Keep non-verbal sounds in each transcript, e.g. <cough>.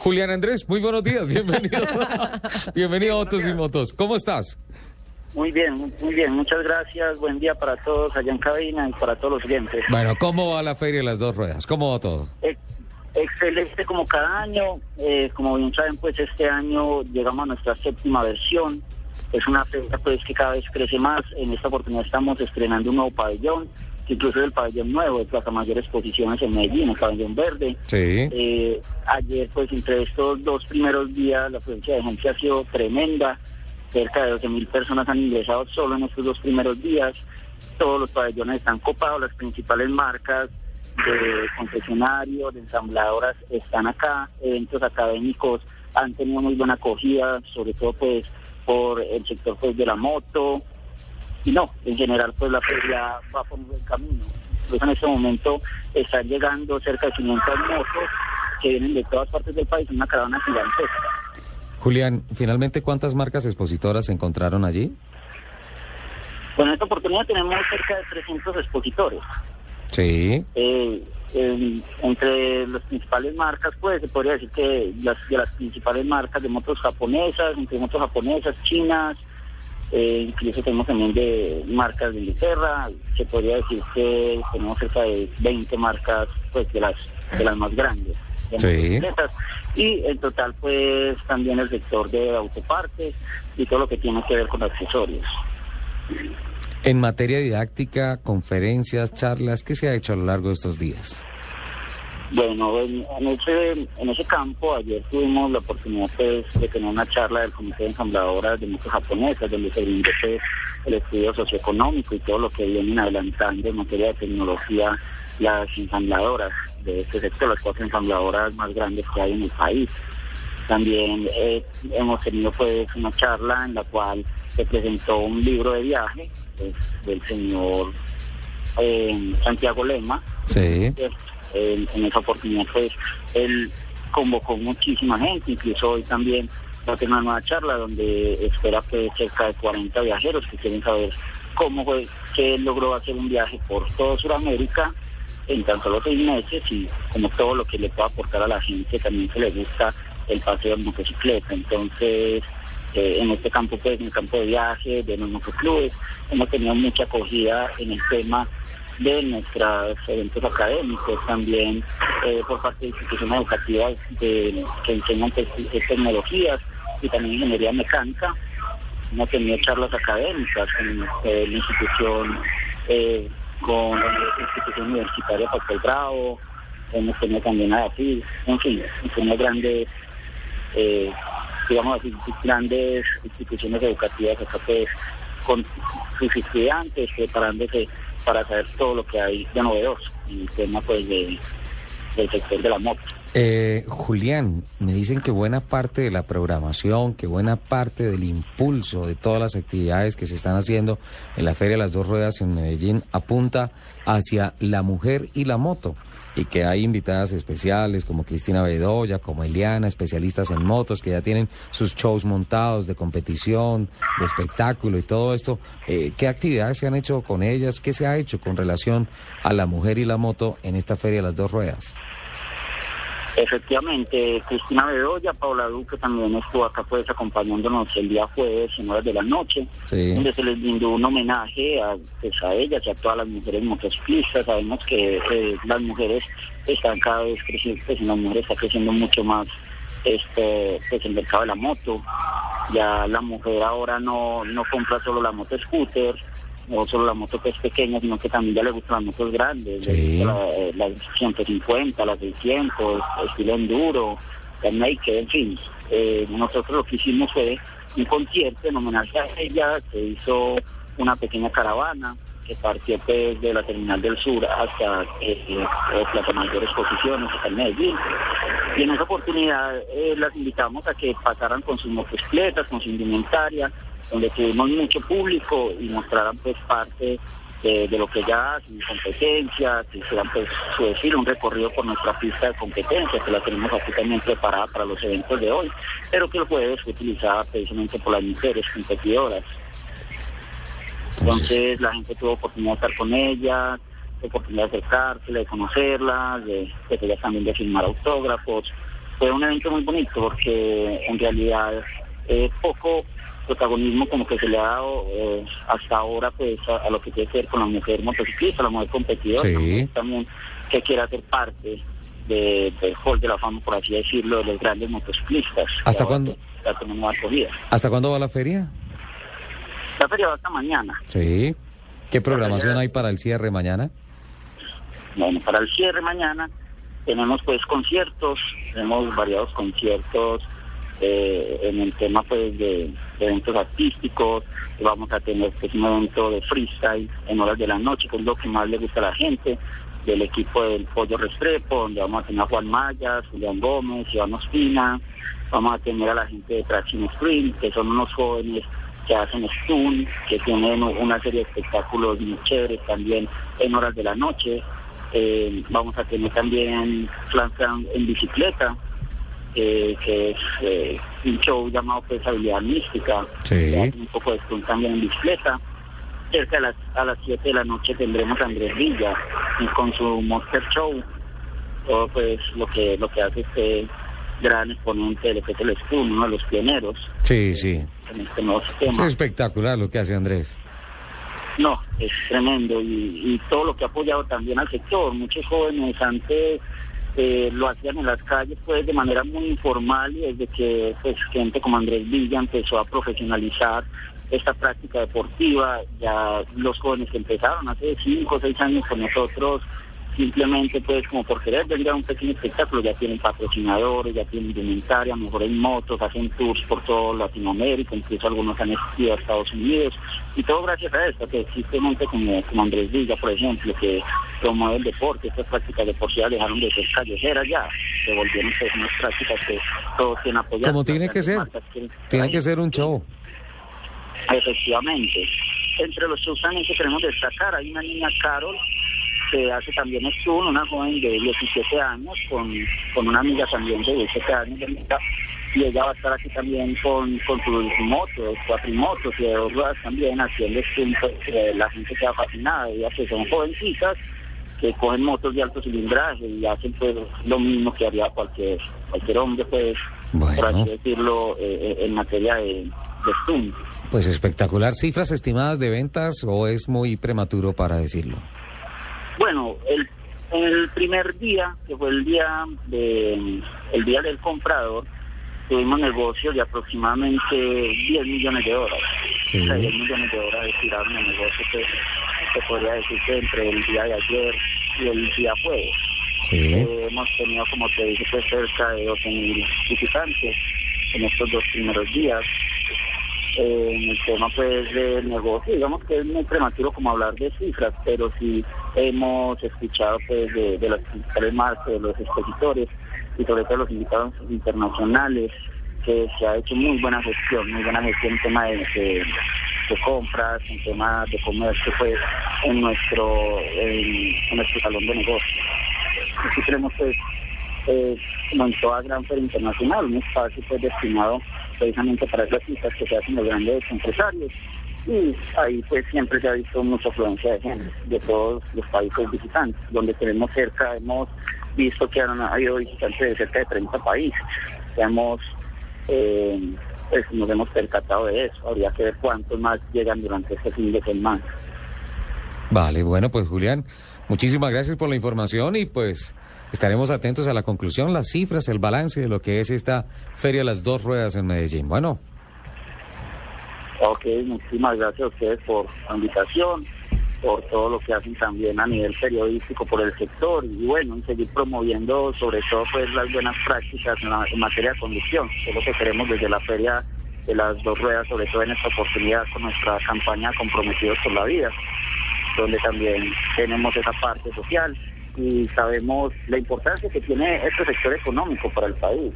Julián Andrés, muy buenos días, bienvenido. <laughs> bienvenido a Autos y Motos. ¿Cómo estás? Muy bien, muy bien, muchas gracias. Buen día para todos allá en cabina y para todos los clientes. Bueno, ¿cómo va la feria de las dos ruedas? ¿Cómo va todo? Eh, excelente como cada año. Eh, como bien saben, pues este año llegamos a nuestra séptima versión. Es una feria pues que cada vez crece más. En esta oportunidad estamos estrenando un nuevo pabellón incluso el pabellón nuevo de Plaza Mayor Exposiciones en Medellín, el pabellón verde. Sí. Eh, ayer, pues entre estos dos primeros días, la presencia de gente ha sido tremenda. Cerca de 12 mil personas han ingresado solo en estos dos primeros días. Todos los pabellones están copados, las principales marcas de concesionarios, de ensambladoras están acá, eventos académicos han tenido muy buena acogida, sobre todo pues por el sector pues de la moto, y no, en general pues la feria va por un buen camino. Incluso en este momento están llegando cerca de 500 motos que vienen de todas partes del país, una caravana gigantesca. Julián, finalmente, ¿cuántas marcas expositoras se encontraron allí? Bueno, en esta oportunidad tenemos cerca de 300 expositores. Sí. Eh, entre las principales marcas, pues se podría decir que las, de las principales marcas de motos japonesas, entre motos japonesas, chinas, eh, incluso tenemos también de marcas de Inglaterra, se podría decir que tenemos cerca de 20 marcas pues de las de las más grandes. Y en total pues también el sector de autopartes y todo lo que tiene que ver con accesorios. En materia didáctica, conferencias, charlas, ¿qué se ha hecho a lo largo de estos días? Bueno, en, ese, en ese campo ayer tuvimos la oportunidad pues, de tener una charla del Comité de Ensambladoras de Motos Japonesas, donde se brindó pues, el estudio socioeconómico y todo lo que vienen adelantando en materia de tecnología las ensambladoras de este sector, las cuatro ensambladoras más grandes que hay en el país. También eh, hemos tenido pues una charla en la cual se presentó un libro de viaje pues, del señor eh, Santiago Lema. Sí en esa oportunidad pues él convocó muchísima gente, incluso hoy también va a tener una nueva charla donde espera que cerca de 40 viajeros que quieren saber cómo fue que él logró hacer un viaje por toda Sudamérica en tan solo seis meses y como todo lo que le pueda aportar a la gente también que le gusta el paseo en motocicleta. Entonces, eh, en este campo, pues en el campo de viaje, de los motoclubes, hemos tenido mucha acogida en el tema de nuestros eventos académicos, también eh, por parte de instituciones educativas que enseñan tecnologías y también ingeniería mecánica. Hemos tenido charlas académicas con eh, la institución, eh, con la institución universitaria Pascual Bravo, hemos tenido también a decir, en fin, grandes, digamos así, grandes instituciones educativas acá pues, con sus estudiantes preparándose para saber todo lo que hay de novedoso en el tema pues de, del sector de la moto. Eh, Julián, me dicen que buena parte de la programación, que buena parte del impulso de todas las actividades que se están haciendo en la Feria de las Dos Ruedas en Medellín apunta hacia la mujer y la moto y que hay invitadas especiales como Cristina Bedoya, como Eliana, especialistas en motos que ya tienen sus shows montados de competición, de espectáculo y todo esto. Eh, ¿Qué actividades se han hecho con ellas? ¿Qué se ha hecho con relación a la mujer y la moto en esta feria de las dos ruedas? Efectivamente, Cristina Bedoya, Paula Duque también estuvo acá pues acompañándonos el día jueves en horas de la noche, donde se les brindó un homenaje a, pues, a ellas y a todas las mujeres motociclistas. Sabemos que eh, las mujeres están cada vez creciendo, pues la mujer está creciendo mucho más este pues el mercado de la moto. Ya la mujer ahora no, no compra solo la moto scooter, no solo la moto que es pequeña, sino que también ya le gustan las motos grandes, la, las 150, las 600, estilo enduro, la Naked, en fin. Eh, nosotros lo que hicimos fue un concierto en homenaje a ella, se hizo una pequeña caravana que partió pues, de la Terminal del Sur hasta eh, Plaza Mayor Exposiciones, hasta el Medellín. Y en esa oportunidad eh, las invitamos a que pasaran con sus motocicletas, con su indumentaria, donde tuvimos mucho público y mostraran pues parte de, lo que ya hacen, competencias, que hicieran pues su decir un recorrido por nuestra pista de competencia, que la tenemos aquí también preparada para los eventos de hoy, pero que el jueves fue utilizada precisamente por las mujeres competidoras. Entonces la gente tuvo oportunidad de estar con ellas, oportunidad de acercarse, de conocerlas, de, de también de firmar autógrafos, fue un evento muy bonito porque en realidad es poco protagonismo como que se le ha dado eh, hasta ahora pues a, lo que tiene que ver con la mujer motociclista, la mujer competidora, también que quiere hacer parte del hall de la fama, por así decirlo, de los grandes motociclistas. ¿Hasta cuándo? ¿Hasta cuándo va la feria? La feria va hasta mañana. Sí. ¿Qué programación hay para el cierre mañana? Bueno, para el cierre mañana tenemos pues conciertos, tenemos variados conciertos eh, en el tema pues de, eventos artísticos, vamos a tener pues, un evento de freestyle en horas de la noche, que es lo que más le gusta a la gente, del equipo del Pollo Restrepo, donde vamos a tener a Juan Mayas, Julián Gómez, Iván Ospina, vamos a tener a la gente de Traction Spring, que son unos jóvenes que hacen stun, que tienen una serie de espectáculos muy chéveres también en horas de la noche. Eh, vamos a tener también Flan en bicicleta, eh, que es eh, un show llamado pues Habilidad Mística, un poco de también en bicicleta. Cerca a las, a las 7 de la noche tendremos a Andrés Villa con su Monster Show, todo pues lo que, lo que hace este gran exponente de lo que es el Stunt, uno de los pioneros. Sí, sí. Este es espectacular lo que hace Andrés. No, es tremendo y, todo lo que ha apoyado también al sector. Muchos jóvenes antes eh, lo hacían en las calles pues de manera muy informal y desde que pues gente como Andrés Villa empezó a profesionalizar esta práctica deportiva, ya los jóvenes que empezaron hace cinco o seis años con nosotros simplemente pues como por querer vender un pequeño espectáculo, ya tienen patrocinadores, ya tienen indumentaria, mejor en motos, hacen tours por toda Latinoamérica, incluso algunos han ido a Estados Unidos, y todo gracias a esto, que simplemente como, como Andrés Villa, por ejemplo, que promueve el deporte, estas prácticas deportivas dejaron de ser callejeras ya, se volvieron pues, unas prácticas que todos tienen apoyado. Como tiene que ser, tiene que ser un show. Efectivamente. Entre los shows también que queremos destacar, hay una niña Carol que hace también Stun, una joven de 17 años, con, con una amiga también de 17 años de mitad, y ella va a estar aquí también con, con sus motos, cuatrimotos y de dos ruedas también, haciendo Stun, pues, la gente queda fascinada, ellas que son jovencitas, que cogen motos de alto cilindraje y hacen pues lo mismo que haría cualquier cualquier hombre pues por así decirlo eh, eh, en materia de, de Pues espectacular. ¿Cifras estimadas de ventas o es muy prematuro para decirlo? Bueno, el, el primer día, que fue el día de el día del comprador, tuvimos negocios de aproximadamente 10 millones de dólares. Sí. 10 millones de dólares tiraron el negocio que se podría decir que entre el día de ayer y el día jueves. Eh, hemos tenido, como te dije, pues cerca de 12 mil visitantes en estos dos primeros días en el tema pues del negocio, digamos que es muy prematuro como hablar de cifras, pero sí hemos escuchado pues de, las principales marcas, de los expositores y sobre todo los invitados internacionales que se ha hecho muy buena gestión, muy buena gestión en tema de, compras, en tema de comercio pues en nuestro en, nuestro salón de negocios. Aquí tenemos pues eh, como toda gran feria internacional, un espacio pues destinado precisamente para esas citas que se hacen los grandes empresarios. Y ahí pues siempre se ha visto mucha afluencia de gente de todos los países visitantes, donde tenemos cerca, hemos visto que han habido visitantes de cerca de 30 países. Hemos, eh, pues nos hemos percatado de eso, habría que ver cuántos más llegan durante este fin de semana. Vale, bueno pues Julián, muchísimas gracias por la información y pues Estaremos atentos a la conclusión, las cifras, el balance de lo que es esta Feria de las Dos Ruedas en Medellín. Bueno. Ok, muchísimas gracias a ustedes por la invitación, por todo lo que hacen también a nivel periodístico por el sector y bueno, seguir promoviendo sobre todo pues las buenas prácticas en, materia de conducción, que es lo que queremos desde la Feria de las Dos Ruedas, sobre todo en esta oportunidad con nuestra campaña Comprometidos por la Vida, donde también tenemos esa parte social y sabemos la importancia que tiene este sector económico para el país.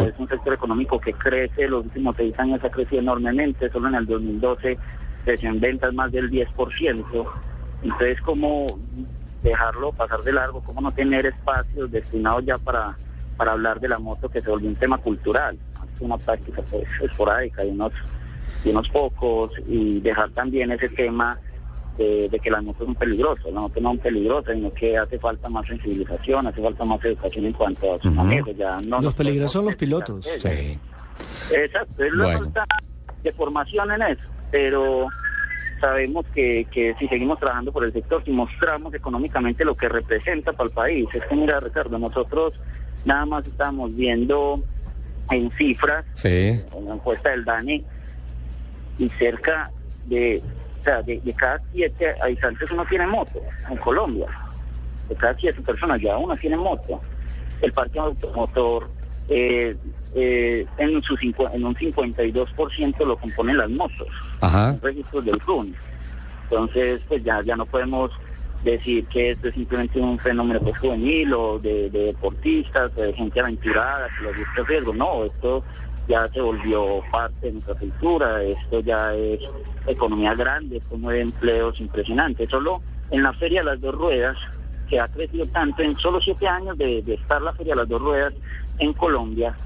es un sector económico que crece, los últimos seis años ha crecido enormemente, solo en el 2012 creció en ventas más del 10%. Entonces, ¿cómo dejarlo pasar de largo? ¿Cómo no tener espacios destinados ya para, para hablar de la moto que se volvió un tema cultural? Es una práctica pues, esporádica y unos, y unos pocos y dejar también ese tema de, que las motos son peligrosas, no que no son peligrosas, sino que hace falta más sensibilización, hace falta más educación en cuanto a su manejo. Ya no los peligrosos son los pilotos. Sí. Exacto, es la falta de formación en eso, pero sabemos que, que si seguimos trabajando por el sector, si mostramos económicamente lo que representa para el país, es que mira Ricardo, nosotros nada más estamos viendo en cifras, en la encuesta del DANE, y cerca de de, cada siete habitantes uno tiene moto en Colombia. De cada siete personas ya uno tiene moto. El parque automotor eh, eh, en, su en un 52% lo componen las motos. Ajá. registros del RUN. Entonces, pues ya, ya no podemos decir que esto es simplemente un fenómeno pues, juvenil o de, deportistas o de gente aventurada que lo gusta riesgo. No, esto ya se volvió parte de nuestra cultura, esto ya es economía grande, esto mueve empleos impresionantes. Solo en la Feria de las Dos Ruedas, que ha crecido tanto, en solo siete años de, estar la Feria de las Dos Ruedas en Colombia,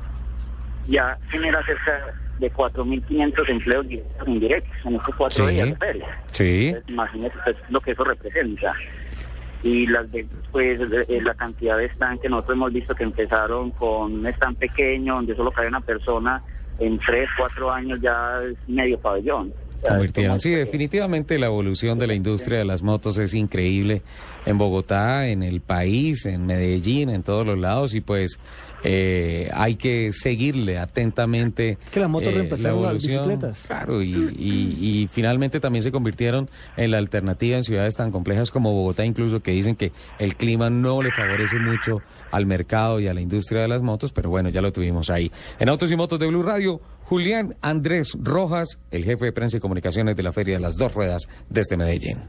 ya genera cerca de 4.500 empleos directos indirectos en estos cuatro días de feria. Sí. imagínese lo que eso representa y las pues eh, la cantidad de stand que nosotros hemos visto que empezaron con un stand pequeño donde solo cae una persona en tres, cuatro años ya es medio pabellón. Convirtieron. Sí, definitivamente la evolución de la industria de las motos es increíble en Bogotá, en el país, en Medellín, en todos los lados y pues eh, hay que seguirle atentamente. Que las motos eh, reemplazaron las bicicletas. Claro, y, y, finalmente también se convirtieron en la alternativa en ciudades tan complejas como Bogotá, incluso que dicen que el clima no le favorece mucho al mercado y a la industria de las motos, pero bueno, ya lo tuvimos ahí. En Autos y Motos de Blue Radio, Julián Andrés Rojas, el jefe de prensa y comunicaciones de la Feria de las Dos Ruedas desde Medellín.